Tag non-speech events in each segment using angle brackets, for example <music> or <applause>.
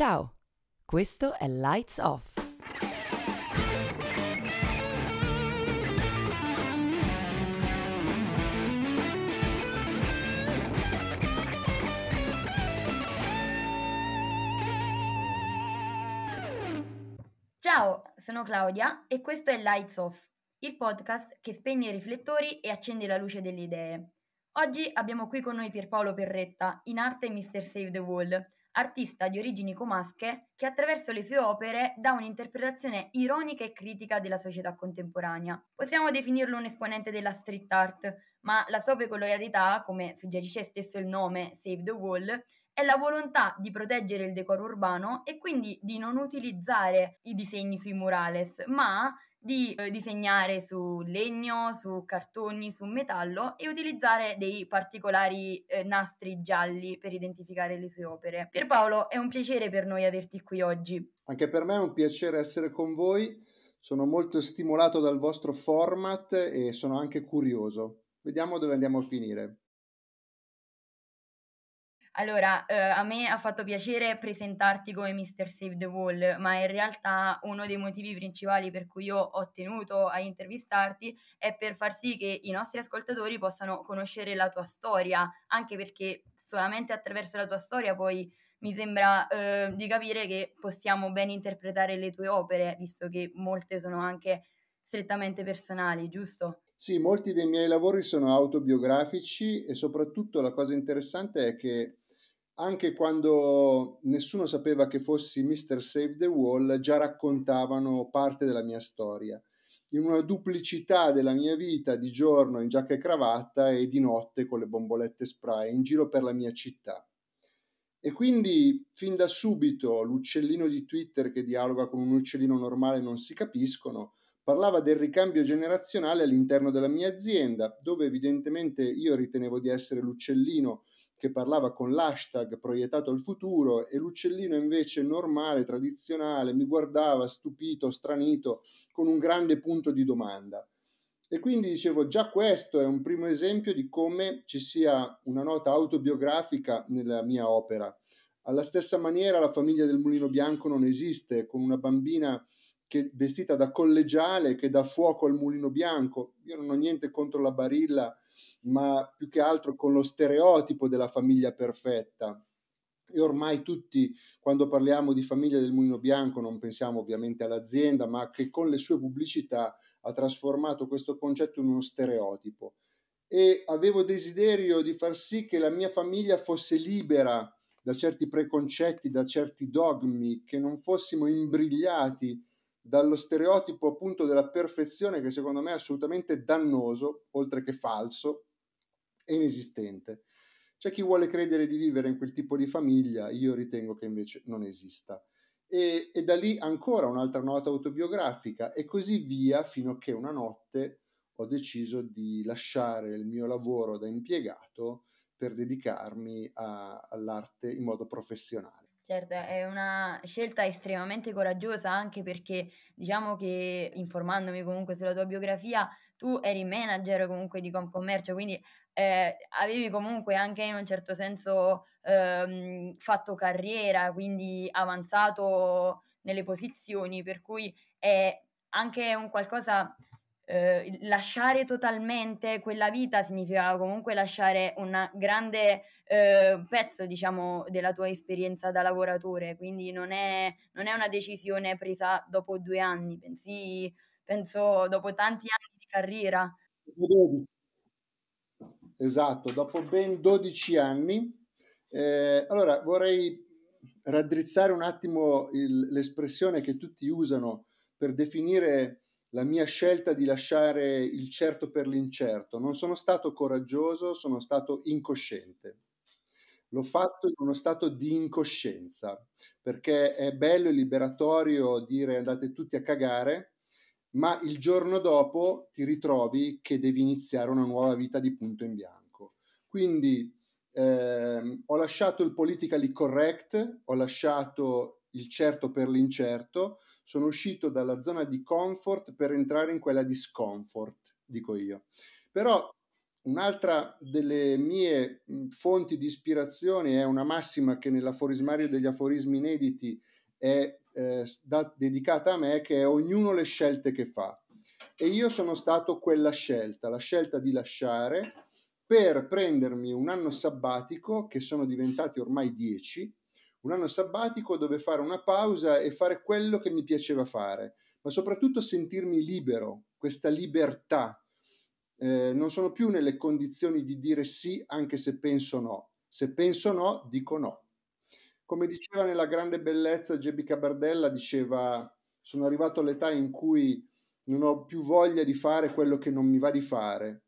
Ciao, questo è Lights Off. Ciao, sono Claudia e questo è Lights Off, il podcast che spegne i riflettori e accende la luce delle idee. Oggi abbiamo qui con noi Pierpaolo Perretta, in arte Mr. Save the Wall, artista di origini comasche che attraverso le sue opere dà un'interpretazione ironica e critica della società contemporanea. Possiamo definirlo un esponente della street art, ma la sua peculiarità, come suggerisce stesso il nome Save the Wall, è la volontà di proteggere il decoro urbano e quindi di non utilizzare i disegni sui murales, ma di eh, disegnare su legno, su cartoni, su metallo e utilizzare dei particolari eh, nastri gialli per identificare le sue opere. Pierpaolo, è un piacere per noi averti qui oggi. Anche per me è un piacere essere con voi, sono molto stimolato dal vostro format e sono anche curioso. Vediamo dove andiamo a finire. Allora, eh, a me ha fatto piacere presentarti come Mr. Save the Wall, ma in realtà uno dei motivi principali per cui io ho tenuto a intervistarti è per far sì che i nostri ascoltatori possano conoscere la tua storia, anche perché solamente attraverso la tua storia poi mi sembra eh, di capire che possiamo ben interpretare le tue opere, visto che molte sono anche strettamente personali, giusto? Sì, molti dei miei lavori sono autobiografici e soprattutto la cosa interessante è che anche quando nessuno sapeva che fossi Mr. Save the Wall, già raccontavano parte della mia storia. In una duplicità della mia vita, di giorno in giacca e cravatta e di notte con le bombolette spray, in giro per la mia città. E quindi fin da subito l'uccellino di Twitter che dialoga con un uccellino normale non si capiscono, parlava del ricambio generazionale all'interno della mia azienda, dove evidentemente io ritenevo di essere l'uccellino che parlava con l'hashtag proiettato al futuro e l'uccellino invece normale, tradizionale, mi guardava stupito, stranito, con un grande punto di domanda. E quindi dicevo, già questo è un primo esempio di come ci sia una nota autobiografica nella mia opera. Alla stessa maniera la famiglia del mulino bianco non esiste, con una bambina che, vestita da collegiale che dà fuoco al mulino bianco. Io non ho niente contro la barilla, ma più che altro con lo stereotipo della famiglia perfetta. E ormai tutti, quando parliamo di famiglia del mulino bianco, non pensiamo ovviamente all'azienda, ma che con le sue pubblicità ha trasformato questo concetto in uno stereotipo. E avevo desiderio di far sì che la mia famiglia fosse libera da certi preconcetti, da certi dogmi, che non fossimo imbrigliati dallo stereotipo appunto della perfezione che secondo me è assolutamente dannoso, oltre che falso e inesistente. C'è chi vuole credere di vivere in quel tipo di famiglia, io ritengo che invece non esista. E, e da lì ancora un'altra nota autobiografica e così via fino a che una notte ho deciso di lasciare il mio lavoro da impiegato per dedicarmi a, all'arte in modo professionale. Certo, è una scelta estremamente coraggiosa anche perché diciamo che informandomi comunque sulla tua biografia, tu eri manager comunque di Comcommercio, quindi eh, avevi comunque anche in un certo senso ehm, fatto carriera, quindi avanzato nelle posizioni, per cui è anche un qualcosa eh, lasciare totalmente quella vita significa comunque lasciare un grande eh, pezzo, diciamo, della tua esperienza da lavoratore, quindi non è, non è una decisione presa dopo due anni, pensi, penso dopo tanti anni di carriera. 12. Esatto, dopo ben 12 anni. Eh, allora vorrei raddrizzare un attimo il, l'espressione che tutti usano per definire la mia scelta di lasciare il certo per l'incerto. Non sono stato coraggioso, sono stato incosciente. L'ho fatto in uno stato di incoscienza, perché è bello e liberatorio dire andate tutti a cagare, ma il giorno dopo ti ritrovi che devi iniziare una nuova vita di punto in bianco. Quindi ehm, ho lasciato il politically correct, ho lasciato il certo per l'incerto, sono uscito dalla zona di comfort per entrare in quella di scomfort, dico io. Però un'altra delle mie fonti di ispirazione è una massima che nell'aforismario degli aforismi inediti è eh, da, dedicata a me, che è ognuno le scelte che fa. E io sono stato quella scelta, la scelta di lasciare per prendermi un anno sabbatico, che sono diventati ormai dieci, un anno sabbatico dove fare una pausa e fare quello che mi piaceva fare, ma soprattutto sentirmi libero, questa libertà. Eh, non sono più nelle condizioni di dire sì anche se penso no. Se penso no, dico no. Come diceva nella grande bellezza Gebi Cabardella, diceva sono arrivato all'età in cui non ho più voglia di fare quello che non mi va di fare.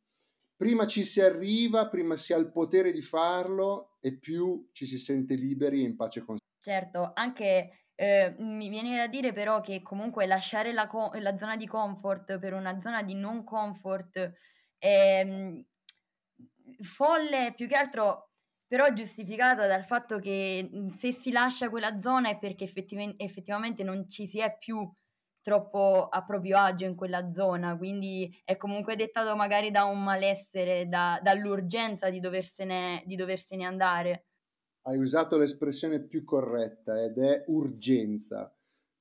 Prima ci si arriva, prima si ha il potere di farlo e più ci si sente liberi e in pace con sé. Certo, anche eh, mi viene da dire però che comunque lasciare la, co- la, zona di comfort per una zona di non comfort è mh, folle, più che altro però giustificata dal fatto che se si lascia quella zona è perché effettiv- effettivamente non ci si è più troppo a proprio agio in quella zona, quindi è comunque dettato magari da un malessere, da, dall'urgenza di doversene, di doversene andare. Hai usato l'espressione più corretta ed è urgenza.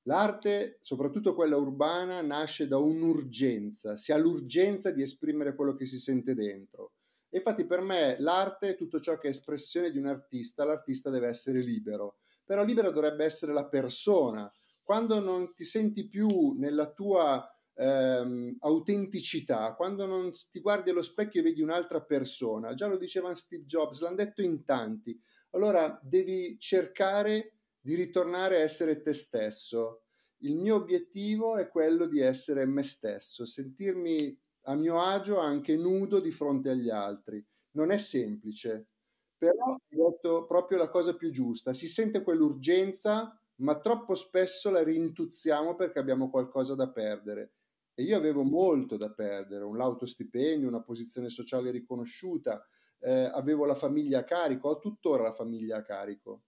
L'arte, soprattutto quella urbana, nasce da un'urgenza, si ha l'urgenza di esprimere quello che si sente dentro. Infatti per me l'arte è tutto ciò che è espressione di un artista, l'artista deve essere libero, però libero dovrebbe essere la persona, quando non ti senti più nella tua ehm, autenticità, quando non ti guardi allo specchio e vedi un'altra persona, già lo diceva Steve Jobs, l'hanno detto in tanti, allora devi cercare di ritornare a essere te stesso. Il mio obiettivo è quello di essere me stesso, sentirmi a mio agio anche nudo di fronte agli altri. Non è semplice, però ho detto proprio la cosa più giusta. Si sente quell'urgenza ma troppo spesso la rintuzziamo perché abbiamo qualcosa da perdere. E io avevo molto da perdere, un lauto stipendio, una posizione sociale riconosciuta, eh, avevo la famiglia a carico, ho tuttora la famiglia a carico.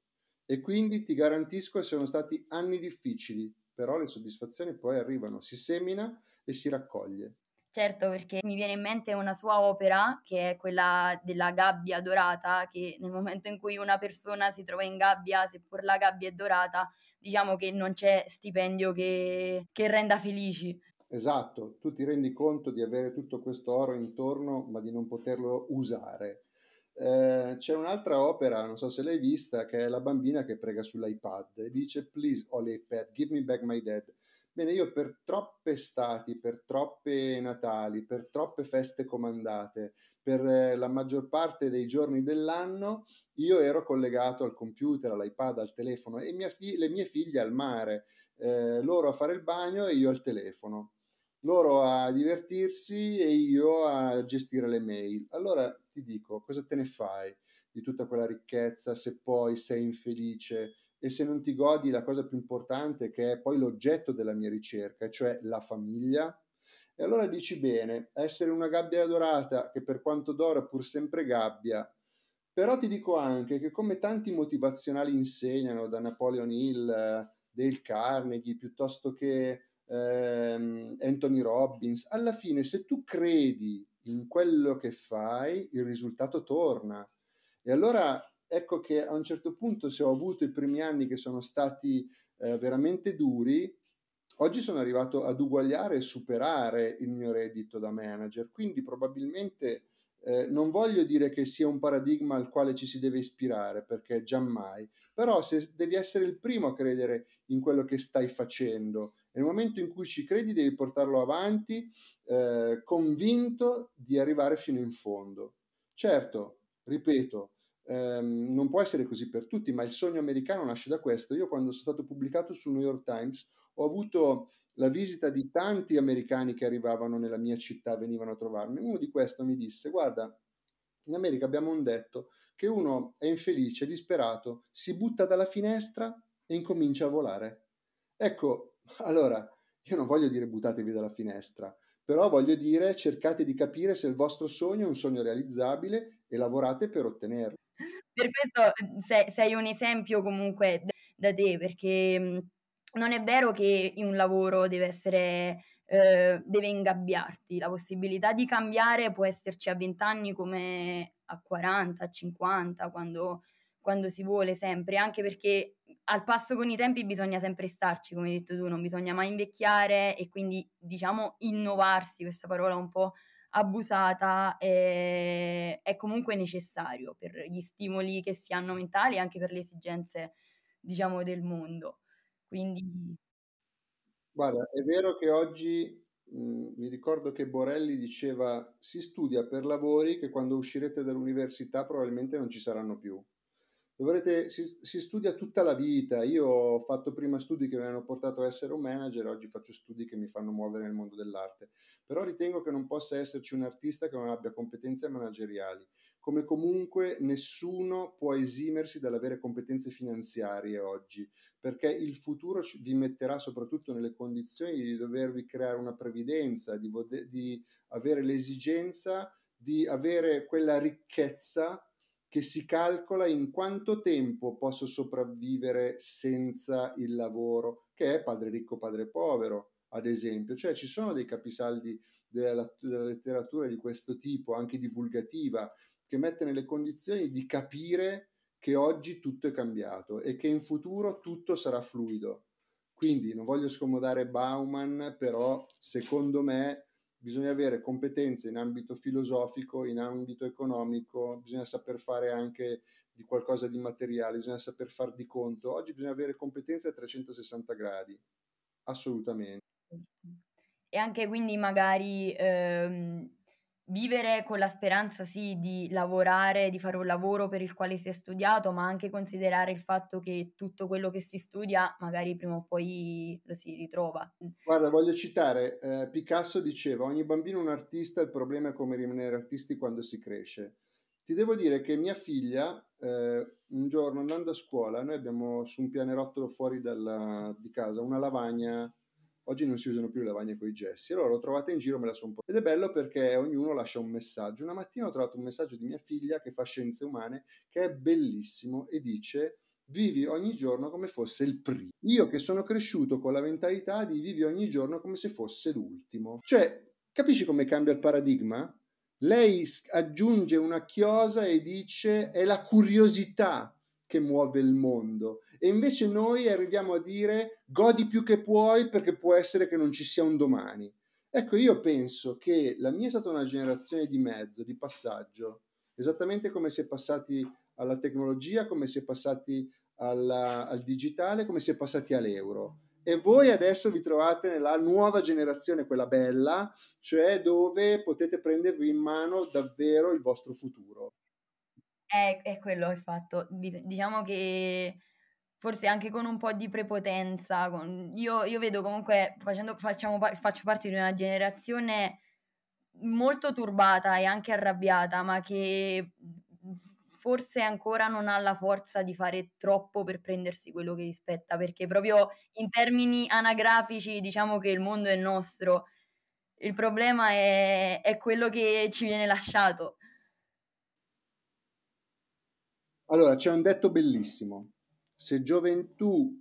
E quindi ti garantisco che sono stati anni difficili, però le soddisfazioni poi arrivano, si semina e si raccoglie. Certo, perché mi viene in mente una sua opera, che è quella della gabbia dorata, che nel momento in cui una persona si trova in gabbia, seppur la gabbia è dorata, diciamo che non c'è stipendio che, che renda felici. Esatto, tu ti rendi conto di avere tutto questo oro intorno, ma di non poterlo usare. Eh, c'è un'altra opera, non so se l'hai vista, che è la bambina che prega sull'iPad e dice Please, Holy iPad, give me back my dad. Bene, io per troppe estati, per troppe Natali, per troppe feste comandate, per eh, la maggior parte dei giorni dell'anno, io ero collegato al computer, all'iPad, al telefono e fi- le mie figlie al mare, eh, loro a fare il bagno e io al telefono, loro a divertirsi e io a gestire le mail. Allora ti dico, cosa te ne fai di tutta quella ricchezza se poi sei infelice? E se non ti godi la cosa più importante che è poi l'oggetto della mia ricerca, cioè la famiglia, e allora dici bene, essere una gabbia dorata che per quanto d'oro è pur sempre gabbia, però ti dico anche che come tanti motivazionali insegnano da Napoleon Hill, Dale Carnegie, piuttosto che ehm, Anthony Robbins, alla fine se tu credi in quello che fai, il risultato torna. E allora ecco che a un certo punto, se ho avuto i primi anni che sono stati eh, veramente duri, oggi sono arrivato ad uguagliare e superare il mio reddito da manager. Quindi probabilmente eh, non voglio dire che sia un paradigma al quale ci si deve ispirare, perché giammai, però se devi essere il primo a credere in quello che stai facendo, nel momento in cui ci credi devi portarlo avanti eh, convinto di arrivare fino in fondo. Certo, ripeto, ehm, non può essere così per tutti, ma il sogno americano nasce da questo. Io quando sono stato pubblicato sul New York Times ho avuto la visita di tanti americani che arrivavano nella mia città, venivano a trovarmi. Uno di questi mi disse, guarda, in America abbiamo un detto che uno è infelice, disperato, si butta dalla finestra e incomincia a volare. Ecco, allora, io non voglio dire buttatevi dalla finestra, però voglio dire cercate di capire se il vostro sogno è un sogno realizzabile e lavorate per ottenerlo. Per questo mhmm, sei, sei un esempio comunque da te, perché mhmm, non è vero che un lavoro deve essere eh, deve ingabbiarti. La possibilità di cambiare può esserci a 20 anni come a 40, a 50, quando, quando si vuole sempre, anche perché al passo con i tempi bisogna sempre starci, come hai detto tu, non bisogna mai invecchiare e quindi diciamo innovarsi, questa parola un po' abusata, è, è comunque necessario per gli stimoli che si hanno mentali e anche per le esigenze, diciamo, del mondo. Quindi... Guarda, è vero che oggi mh, mhmm, mi ricordo che Borelli diceva si studia per lavori che quando uscirete dall'università probabilmente non ci saranno più. Dovrete, si, si, studia tutta la vita. Io ho fatto prima studi che mi hanno portato a essere un manager, oggi faccio studi che mi fanno muovere nel mondo dell'arte. Però ritengo che non possa esserci un artista che non abbia competenze manageriali, come comunque nessuno può esimersi dall'avere competenze finanziarie oggi, perché il futuro vi metterà soprattutto nelle condizioni di dovervi creare una previdenza, di, di avere l'esigenza di avere quella ricchezza che si calcola in quanto tempo posso sopravvivere senza il lavoro, che è padre ricco, padre povero, ad esempio. Cioè ci sono dei capisaldi della, della letteratura di questo tipo, anche divulgativa, che mette nelle condizioni di capire che oggi tutto è cambiato e che in futuro tutto sarà fluido. Quindi non voglio scomodare Bauman, però secondo me bisogna avere competenze in ambito filosofico, in ambito economico, bisogna saper fare anche di qualcosa di materiale, bisogna saper far di conto. Oggi bisogna avere competenze a 360 gradi, assolutamente. E anche quindi magari ehm, vivere con la speranza sì di lavorare, di fare un lavoro per il quale si è studiato, ma anche considerare il fatto che tutto quello che si studia magari prima o poi lo si ritrova. Guarda, voglio citare, eh, Picasso diceva, ogni bambino è un artista, il problema è come rimanere artisti quando si cresce. Ti devo dire che mia figlia, eh, un giorno andando a scuola, noi abbiamo su un pianerottolo fuori dalla, di casa una lavagna Oggi non si usano più le lavagne con i gessi. Allora l'ho trovata in giro, me la sono po'. Ed è bello perché ognuno lascia un messaggio. Una mattina ho trovato un messaggio di mia figlia che fa scienze umane, che è bellissimo e dice vivi ogni giorno come fosse il primo. Io che sono cresciuto con la mentalità di vivi ogni giorno come se fosse l'ultimo. Cioè, capisci come cambia il paradigma? Lei aggiunge una chiosa e dice è la curiosità che muove il mondo. E invece noi arriviamo a dire godi più che puoi perché può essere che non ci sia un domani. Ecco, io penso che la mia è stata una generazione di mezzo, di passaggio, esattamente come si è passati alla tecnologia, come si è passati alla, al digitale, come si è passati all'euro. E voi adesso vi trovate nella nuova generazione, quella bella, cioè dove potete prendervi in mano davvero il vostro futuro. È, è quello il fatto. Diciamo che forse anche con un po' di prepotenza. Con... Io, io, vedo comunque, facendo, facciamo, faccio parte di una generazione molto turbata e anche arrabbiata, ma che forse ancora non ha la forza di fare troppo per prendersi quello che gli spetta, perché proprio in termini anagrafici diciamo che il mondo è nostro. Il problema è, è quello che ci viene lasciato. Allora, c'è un detto bellissimo. Se gioventù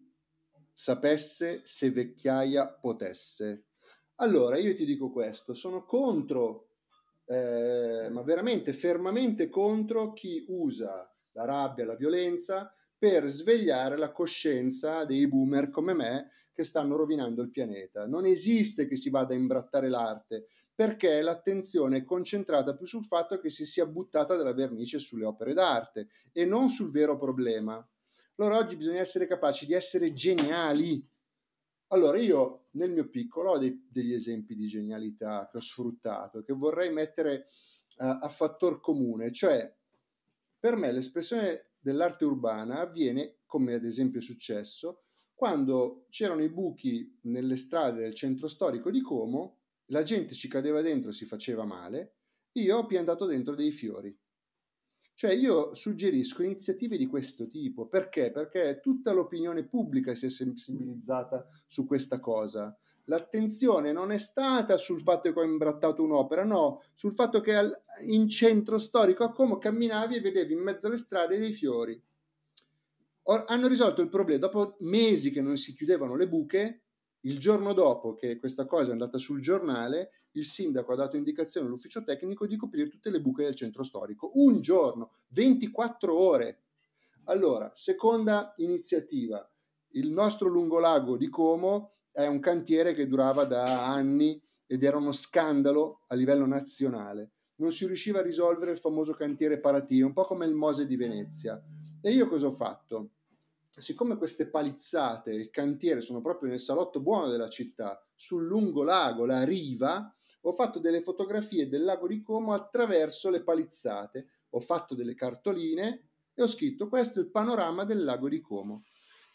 sapesse, se vecchiaia potesse. Allora, io ti dico questo, sono contro, eh, ma veramente fermamente contro chi usa la rabbia, la violenza per svegliare la coscienza dei boomer come me che stanno rovinando il pianeta. Non esiste che si vada a imbrattare l'arte, perché l'attenzione è concentrata più sul fatto che si sia buttata della vernice sulle opere d'arte e non sul vero problema. Allora oggi bisogna essere capaci di essere geniali. Allora io nel mio piccolo ho dei, degli esempi di genialità che ho sfruttato e che vorrei mettere uh, a fattor comune, cioè per me l'espressione dell'arte urbana avviene, come ad esempio è successo, quando c'erano i buchi nelle strade del centro storico di Como la gente ci cadeva dentro e si faceva male, io ho piantato dentro dei fiori. Cioè io suggerisco iniziative di questo tipo, perché? Perché tutta l'opinione pubblica si è sensibilizzata su questa cosa. L'attenzione non è stata sul fatto che ho imbrattato un'opera, no, sul fatto che in centro storico a Como camminavi e vedevi in mezzo alle strade dei fiori. Or, hanno risolto il problema, dopo mesi che non si chiudevano le buche, Il giorno dopo che questa cosa è andata sul giornale, il sindaco ha dato indicazione all'ufficio tecnico di coprire tutte le buche del centro storico. Un giorno, 24 ore. Allora, seconda iniziativa, il nostro lungolago di Como è un cantiere che durava da anni ed era uno scandalo a livello nazionale. Non si riusciva a risolvere il famoso cantiere Paraty, un po' come il Mose di Venezia. E io cosa ho fatto? Siccome queste palizzate, il cantiere sono proprio nel salotto buono della città, sul lungolago, la riva, ho fatto delle fotografie del lago di Como attraverso le palizzate, ho fatto delle cartoline e ho scritto questo è il panorama del lago di Como.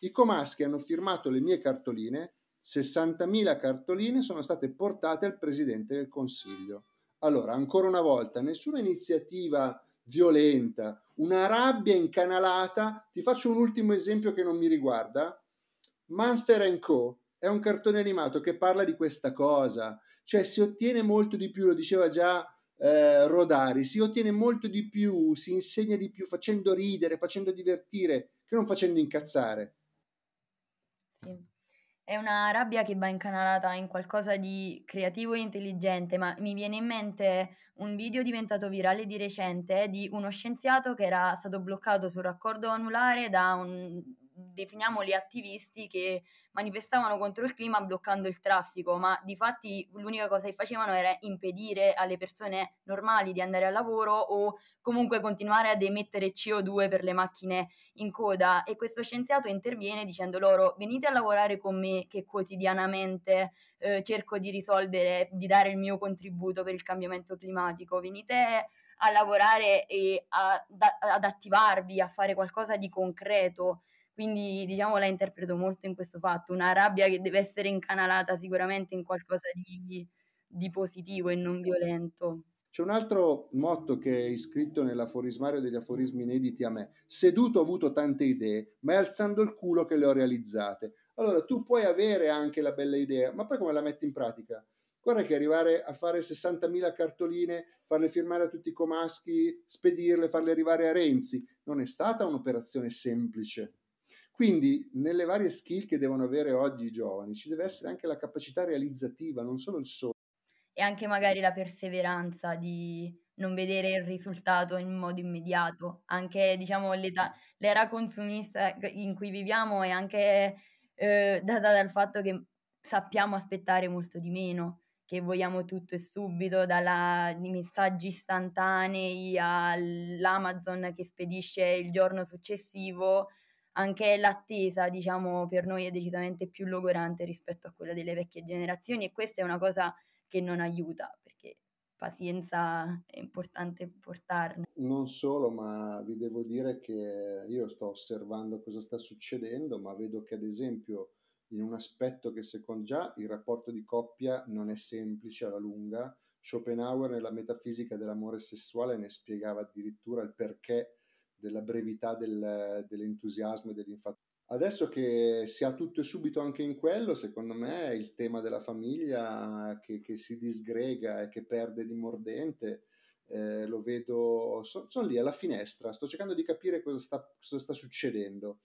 I comaschi hanno firmato le mie cartoline, 60.000 cartoline sono state portate al Presidente del Consiglio. Allora, ancora una volta, nessuna iniziativa violenta, una rabbia incanalata. Ti faccio un ultimo esempio che non mi riguarda. Monster Co. è un cartone animato che parla di questa cosa, cioè si ottiene molto di più, lo diceva già eh, Rodari, si ottiene molto di più, si insegna di più facendo ridere, facendo divertire, che non facendo incazzare. Sì. È una rabbia che va incanalata in qualcosa di creativo e intelligente, ma mi viene in mente un video diventato virale di recente di uno scienziato che era stato bloccato sul raccordo anulare da un definiamoli attivisti che manifestavano contro il clima bloccando il traffico, ma di fatti l'unica cosa che facevano era impedire alle persone normali di andare al lavoro o comunque continuare ad emettere CO2 per le macchine in coda. E questo scienziato interviene dicendo loro venite a lavorare con me che quotidianamente eh, cerco di risolvere, di dare il mio contributo per il cambiamento climatico, venite a lavorare e a, ad attivarvi, a fare qualcosa di concreto quindi diciamo la interpreto molto in questo fatto, una rabbia che deve essere incanalata sicuramente in qualcosa di, di positivo e non violento. C'è un altro motto che è iscritto nell'aforismario degli aforismi inediti a me. Seduto ho avuto tante idee, ma è alzando il culo che le ho realizzate. Allora tu puoi avere anche la bella idea, ma poi come la metti in pratica? Guarda che arrivare a fare 60.000 cartoline, farle firmare a tutti i comaschi, spedirle, farle arrivare a Renzi, non è stata un'operazione semplice. Quindi nelle varie skill che devono avere oggi i giovani ci deve essere anche la capacità realizzativa, non solo il sogno. E anche magari la perseveranza di non vedere il risultato in modo immediato. Anche diciamo l'era consumista in cui viviamo è anche eh, data dal fatto che sappiamo aspettare molto di meno, che vogliamo tutto e subito, dai messaggi istantanei all'Amazon che spedisce il giorno successivo anche l'attesa, diciamo, per noi è decisamente più logorante rispetto a quella delle vecchie generazioni e questa è una cosa che non aiuta perché pazienza è importante portarne. Non solo, ma vi devo dire che io sto osservando cosa sta succedendo, ma vedo che ad esempio in un aspetto che secondo già il rapporto di coppia non è semplice alla lunga, Schopenhauer nella metafisica dell'amore sessuale ne spiegava addirittura il perché della brevità del, dell'entusiasmo e dell'infatuazione. Adesso che si ha tutto e subito anche in quello, secondo me il tema della famiglia che, che si disgrega e che perde di mordente, eh, lo vedo, sono son lì alla finestra, sto cercando di capire cosa sta, cosa sta succedendo.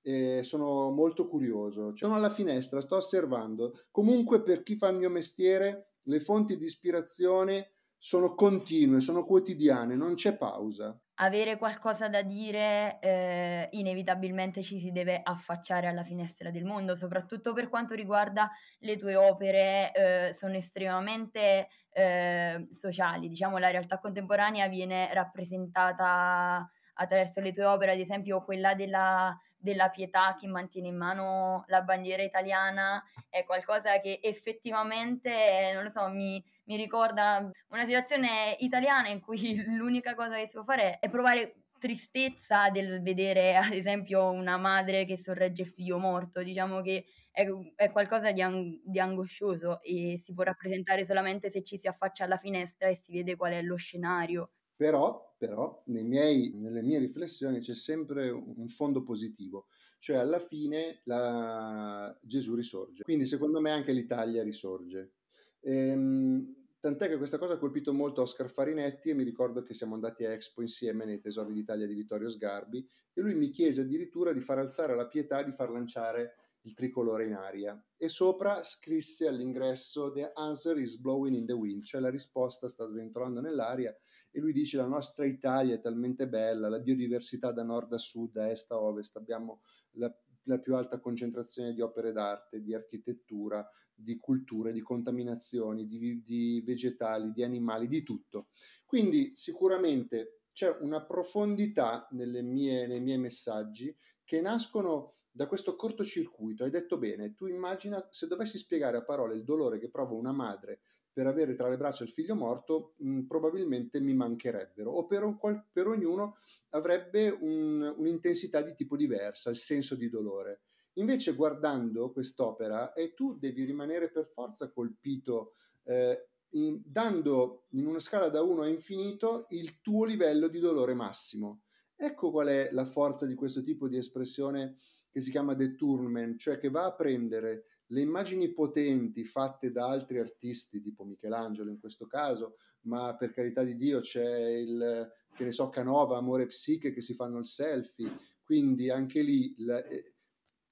E sono molto curioso, cioè, sono alla finestra, sto osservando. Comunque per chi fa il mio mestiere, le fonti di ispirazione sono continue, sono quotidiane, non c'è pausa avere qualcosa da dire, eh, inevitabilmente ci si deve affacciare alla finestra del mondo, soprattutto per quanto riguarda le tue opere, eh, sono estremamente eh, sociali. Diciamo, la realtà contemporanea viene rappresentata attraverso le tue opere, ad esempio quella della, della pietà che mantiene in mano la bandiera italiana, è qualcosa che effettivamente, non lo so, mi, mi ricorda una situazione italiana in cui <laughs> l'unica cosa che si può fare è provare tristezza del vedere ad esempio una madre che sorregge il figlio morto, diciamo che è, è qualcosa di, ang- di, angoscioso e si può rappresentare solamente se ci si affaccia alla finestra e si vede qual è lo scenario. Però, però miei, nelle mie riflessioni c'è sempre un fondo positivo, cioè alla fine la... Gesù risorge. Quindi secondo me anche l'Italia risorge. Ehm, tant'è che questa cosa ha colpito molto Oscar Farinetti e mi ricordo che siamo andati a Expo insieme nei Tesori d'Italia di Vittorio Sgarbi e lui mi chiese addirittura di far alzare la pietà, di far lanciare il tricolore in aria. E sopra scrisse all'ingresso The answer is blowing in the wind, cioè la risposta sta ventolando nell'aria e lui dice la nostra Italia è talmente bella, la biodiversità da nord a sud, da est a ovest, abbiamo la, la più alta concentrazione di opere d'arte, di architettura, di culture, di contaminazioni, di, di vegetali, di animali, di tutto. Quindi sicuramente c'è una profondità mie, nei miei messaggi che nascono da questo cortocircuito. Hai detto bene, tu immagina se dovessi spiegare a parole il dolore che prova una madre per avere tra le braccia il figlio morto, mh, probabilmente mi mancherebbero, o per, un, per ognuno avrebbe un, un'intensità di tipo diversa, il senso di dolore. Invece guardando quest'opera, eh, tu devi rimanere per forza colpito, eh, in, dando in una scala da 1 a infinito il tuo livello di dolore massimo. Ecco qual è la forza di questo tipo di espressione che si chiama detournement, cioè che va a prendere le immagini potenti fatte da altri artisti, tipo Michelangelo in questo caso, ma per carità di Dio c'è il, che ne so, Canova, Amore Psiche che si fanno il selfie, quindi anche lì eh,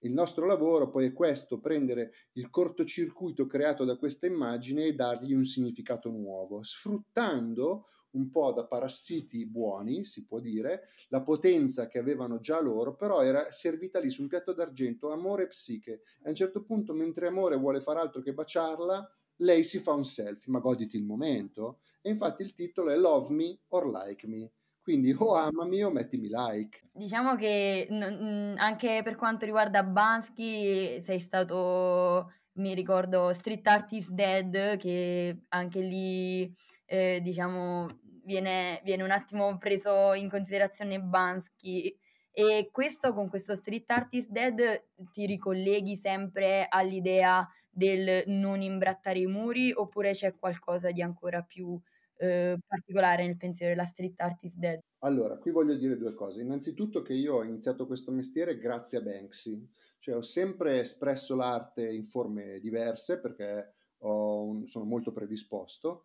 il nostro lavoro poi è questo, prendere il cortocircuito creato da questa immagine e dargli un significato nuovo, sfruttando un po' da parassiti buoni, si può dire, la potenza che avevano già loro, però era servita lì su un piatto d'argento, amore e psiche. E a un certo punto, mentre amore vuole fare altro che baciarla, lei si fa un selfie, ma goditi il momento. E infatti il titolo è Love Me or Like Me. Quindi o amami o mettimi like. Diciamo che n- anche per quanto riguarda Bansky sei stato mi ricordo Street Artist Dead che anche lì eh, diciamo viene, viene, un attimo preso in considerazione Bansky e questo con questo Street Artist Dead ti ricolleghi sempre all'idea del non imbrattare i muri oppure c'è qualcosa di ancora più eh, particolare nel pensiero della Street Artist Dead? Allora, qui voglio dire due cose. Innanzitutto che io ho iniziato questo mestiere grazie a Banksy, cioè ho sempre espresso l'arte in forme diverse perché un, sono molto predisposto,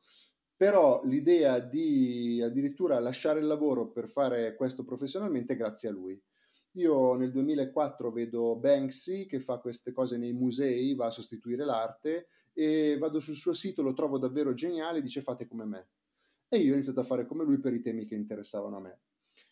però l'idea di addirittura lasciare il lavoro per fare questo professionalmente è grazie a lui. Io nel 2004 vedo Banksy che fa queste cose nei musei, va a sostituire l'arte e vado sul suo sito, lo trovo davvero geniale, dice fate come me e io ho iniziato a fare come lui per i temi che interessavano a me.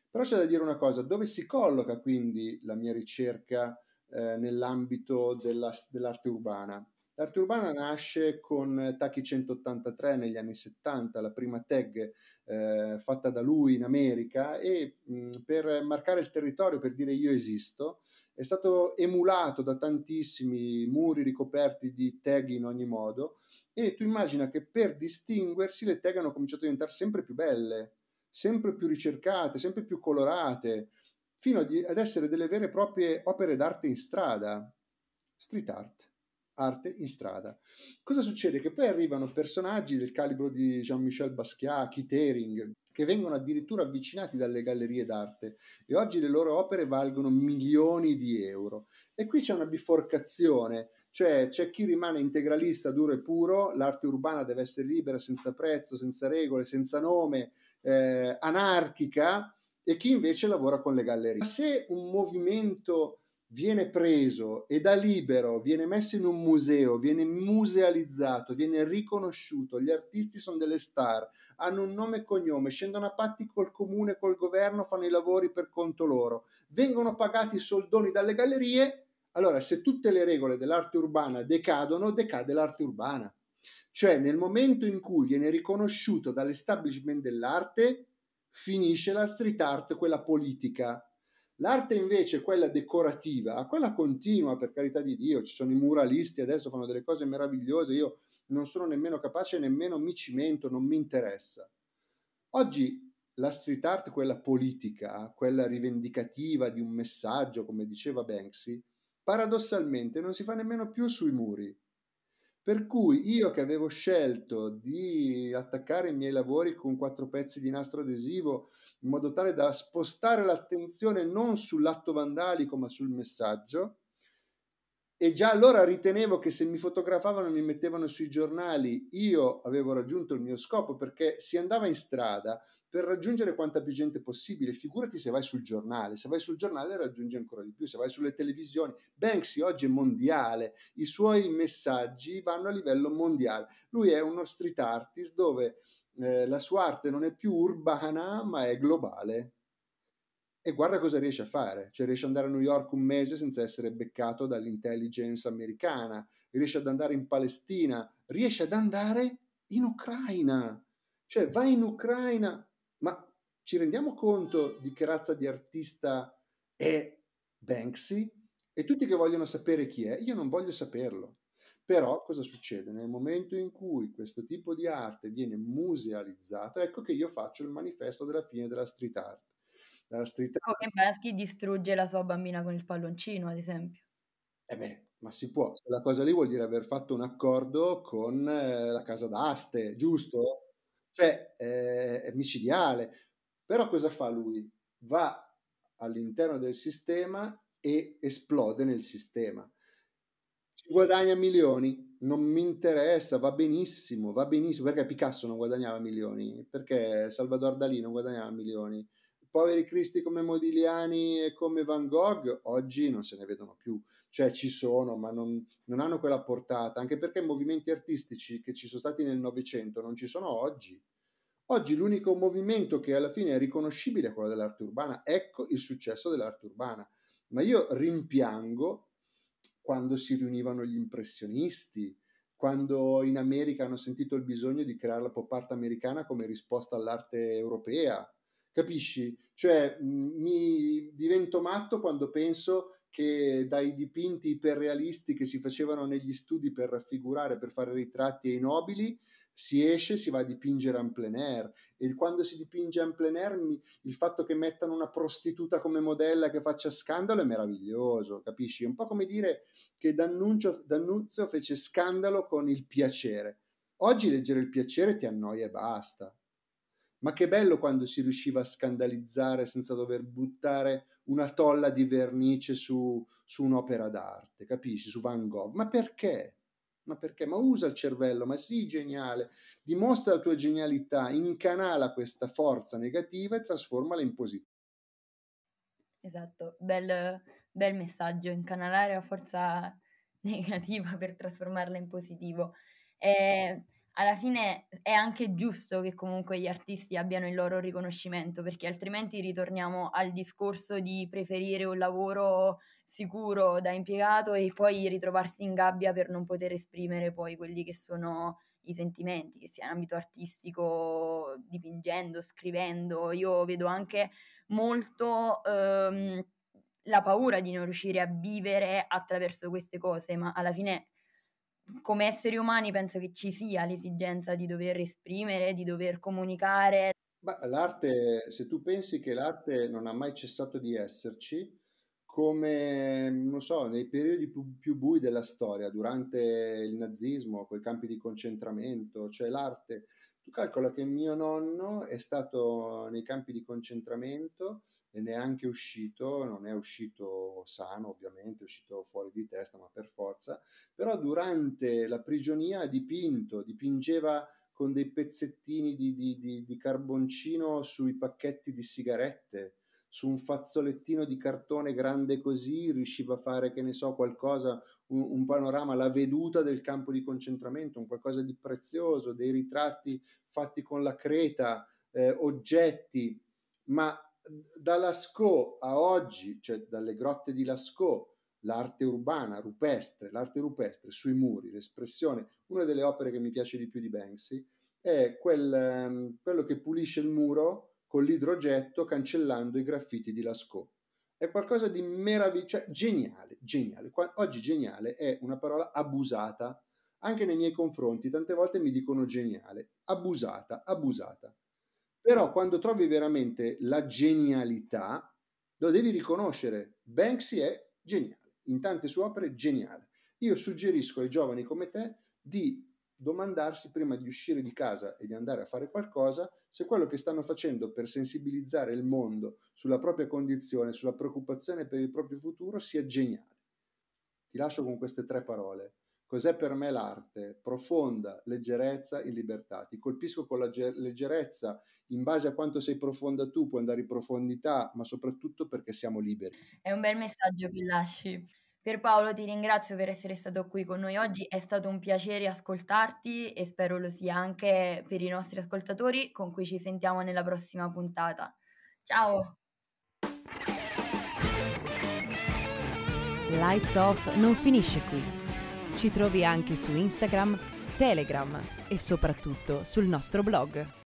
Però c'è da dire una cosa, dove si colloca quindi la mia ricerca eh, nell'ambito della, dell'arte urbana? L'arte urbana nasce con Taki 183 negli anni 70, la prima tag eh, fatta da lui in America e mh, per marcare il territorio, per dire io esisto, è stato emulato da tantissimi muri ricoperti di tag in ogni modo e tu immagina che per distinguersi le tag hanno cominciato a diventare sempre più belle, sempre più ricercate, sempre più colorate, fino ad essere delle vere e proprie opere d'arte in strada, street art arte in strada. Cosa succede? Che poi arrivano personaggi del calibro di Jean-Michel Basquiat, Keith Haring, che vengono addirittura avvicinati dalle gallerie d'arte e oggi le loro opere valgono milioni di euro. E qui c'è una biforcazione, cioè c'è chi rimane integralista duro e puro, l'arte urbana deve essere libera, senza prezzo, senza regole, senza nome, eh, anarchica, e chi invece lavora con le gallerie. Se un movimento viene preso e da libero viene messo in un museo, viene musealizzato, viene riconosciuto, gli artisti sono delle star, hanno un nome e cognome, scendono a patti col comune, col governo, fanno i lavori per conto loro, vengono pagati soldoni dalle gallerie, allora se tutte le regole dell'arte urbana decadono, decade l'arte urbana. Cioè nel momento in cui viene riconosciuto dall'establishment dell'arte, finisce la street art, quella politica, L'arte invece, quella decorativa, quella continua, per carità di Dio, ci sono i muralisti adesso fanno delle cose meravigliose, io non sono nemmeno capace, nemmeno mi cimento, non mi interessa. Oggi la street art, quella politica, quella rivendicativa di un messaggio, come diceva Banksy, paradossalmente non si fa nemmeno più sui muri. Per cui io che avevo scelto di attaccare i miei lavori con quattro pezzi di nastro adesivo in modo tale da spostare l'attenzione non sull'atto vandalico ma sul messaggio, e già allora ritenevo che se mi fotografavano e mi mettevano sui giornali io avevo raggiunto il mio scopo perché si andava in strada per raggiungere quanta più gente possibile. Figurati se vai sul giornale, se vai sul giornale raggiungi ancora di più, se vai sulle televisioni. Banksy oggi è mondiale, i suoi messaggi vanno a livello mondiale. Lui è uno street artist dove eh, la sua arte non è più urbana ma è globale. E guarda cosa riesce a fare, cioè riesce ad andare a New York un mese senza essere beccato dall'intelligence americana, riesce ad andare in Palestina, riesce ad andare in Ucraina, cioè va in Ucraina, ci rendiamo conto di che razza di artista è Banksy? E tutti che vogliono sapere chi è, io non voglio saperlo. Però cosa succede? Nel momento in cui questo tipo di arte viene musealizzata, ecco che io faccio il manifesto della fine della street art dalla street art. O che Bansky distrugge la sua bambina con il palloncino, ad esempio. Eh beh, ma si può. La cosa lì vuol dire aver fatto un accordo con eh, la casa d'aste, giusto? Cioè, eh, è micidiale. Però cosa fa lui? Va all'interno del sistema e esplode nel sistema. Ci guadagna milioni, non mi interessa, va benissimo, va benissimo. Perché Picasso non guadagnava milioni? Perché Salvador Dalì non guadagnava milioni? poveri cristi come Modigliani e come Van Gogh oggi non se ne vedono più, cioè ci sono, ma non, non hanno quella portata, anche perché i movimenti artistici che ci sono stati nel Novecento non ci sono oggi. Oggi l'unico movimento che alla fine è riconoscibile è quello dell'arte urbana, ecco il successo dell'arte urbana. Ma io rimpiango quando si riunivano gli impressionisti, quando in America hanno sentito il bisogno di creare la pop art americana come risposta all'arte europea, Capisci? Cioè, mi divento matto quando penso che dai dipinti iperrealisti che si facevano negli studi per raffigurare, per fare ritratti ai nobili, si esce, si va a dipingere en plein air e quando si dipinge en plein air il fatto che mettano una prostituta come modella che faccia scandalo è meraviglioso, capisci? È un po' come dire che D'Annunzio, D'Annunzio fece scandalo con il piacere. Oggi leggere il piacere ti annoia e basta. Ma che bello quando si riusciva a scandalizzare senza dover buttare una tolla di vernice su, su un'opera d'arte, capisci? Su Van Gogh. Ma perché? Ma perché? Ma usa il cervello, ma sii geniale, dimostra la tua genialità, incanala questa forza negativa e trasformala in positiva. Esatto, bel, bel messaggio, incanalare la forza <laughs> negativa per trasformarla in positivo. Eh, alla fine è anche giusto che comunque gli artisti abbiano il loro riconoscimento, perché altrimenti ritorniamo al discorso di preferire un lavoro sicuro da impiegato e poi ritrovarsi in gabbia per non poter esprimere poi quelli che sono i sentimenti, che sia in ambito artistico, dipingendo, scrivendo. Io vedo anche molto ehm, la paura di non riuscire a vivere attraverso queste cose, ma alla fine come esseri umani penso che ci sia l'esigenza di dover esprimere, di dover comunicare. Ma l'arte, se tu pensi che l'arte non ha mai cessato di esserci, come, non so, nei periodi più, più bui della storia, durante il nazismo, quei campi di concentramento, cioè l'arte. Tu calcola che mio nonno è stato nei campi di concentramento e neanche uscito, non è uscito sano ovviamente, è uscito fuori di testa, ma per forza, però durante la prigionia ha dipinto, dipingeva con dei pezzettini di, di, di, di carboncino sui pacchetti di sigarette, su un fazzolettino di cartone grande così, riusciva a fare, che ne so, qualcosa, un, un, panorama, la veduta del campo di concentramento, un qualcosa di prezioso, dei ritratti fatti con la creta, eh, oggetti, ma da Lascaux a oggi, cioè dalle grotte di Lascaux, l'arte urbana, rupestre, l'arte rupestre sui muri, l'espressione, una delle opere che mi piace di più di Banksy, è quel, um, quello che pulisce il muro con l'idrogetto cancellando i graffiti di Lascaux. È qualcosa di meraviglioso, cioè geniale, geniale. Oggi geniale è una parola abusata anche nei miei confronti, tante volte mi dicono geniale, abusata, abusata. Però quando trovi veramente la genialità, lo devi riconoscere. Banksy è geniale, in tante sue opere è geniale. Io suggerisco ai giovani come te di domandarsi prima di uscire di casa e di andare a fare qualcosa se quello che stanno facendo per sensibilizzare il mondo sulla propria condizione, sulla preoccupazione per il proprio futuro sia geniale. Ti lascio con queste tre parole. Cos'è per me l'arte? Profonda leggerezza in libertà. Ti colpisco con la leggerezza in base a quanto sei profonda tu, puoi andare in profondità, ma soprattutto perché siamo liberi. È un bel messaggio che lasci. Per Paolo ti ringrazio per essere stato qui con noi oggi, è stato un piacere ascoltarti e spero lo sia anche per i nostri ascoltatori con cui ci sentiamo nella prossima puntata. Ciao! Lights Off non finisce qui. Ci trovi anche su Instagram, Telegram e soprattutto sul nostro blog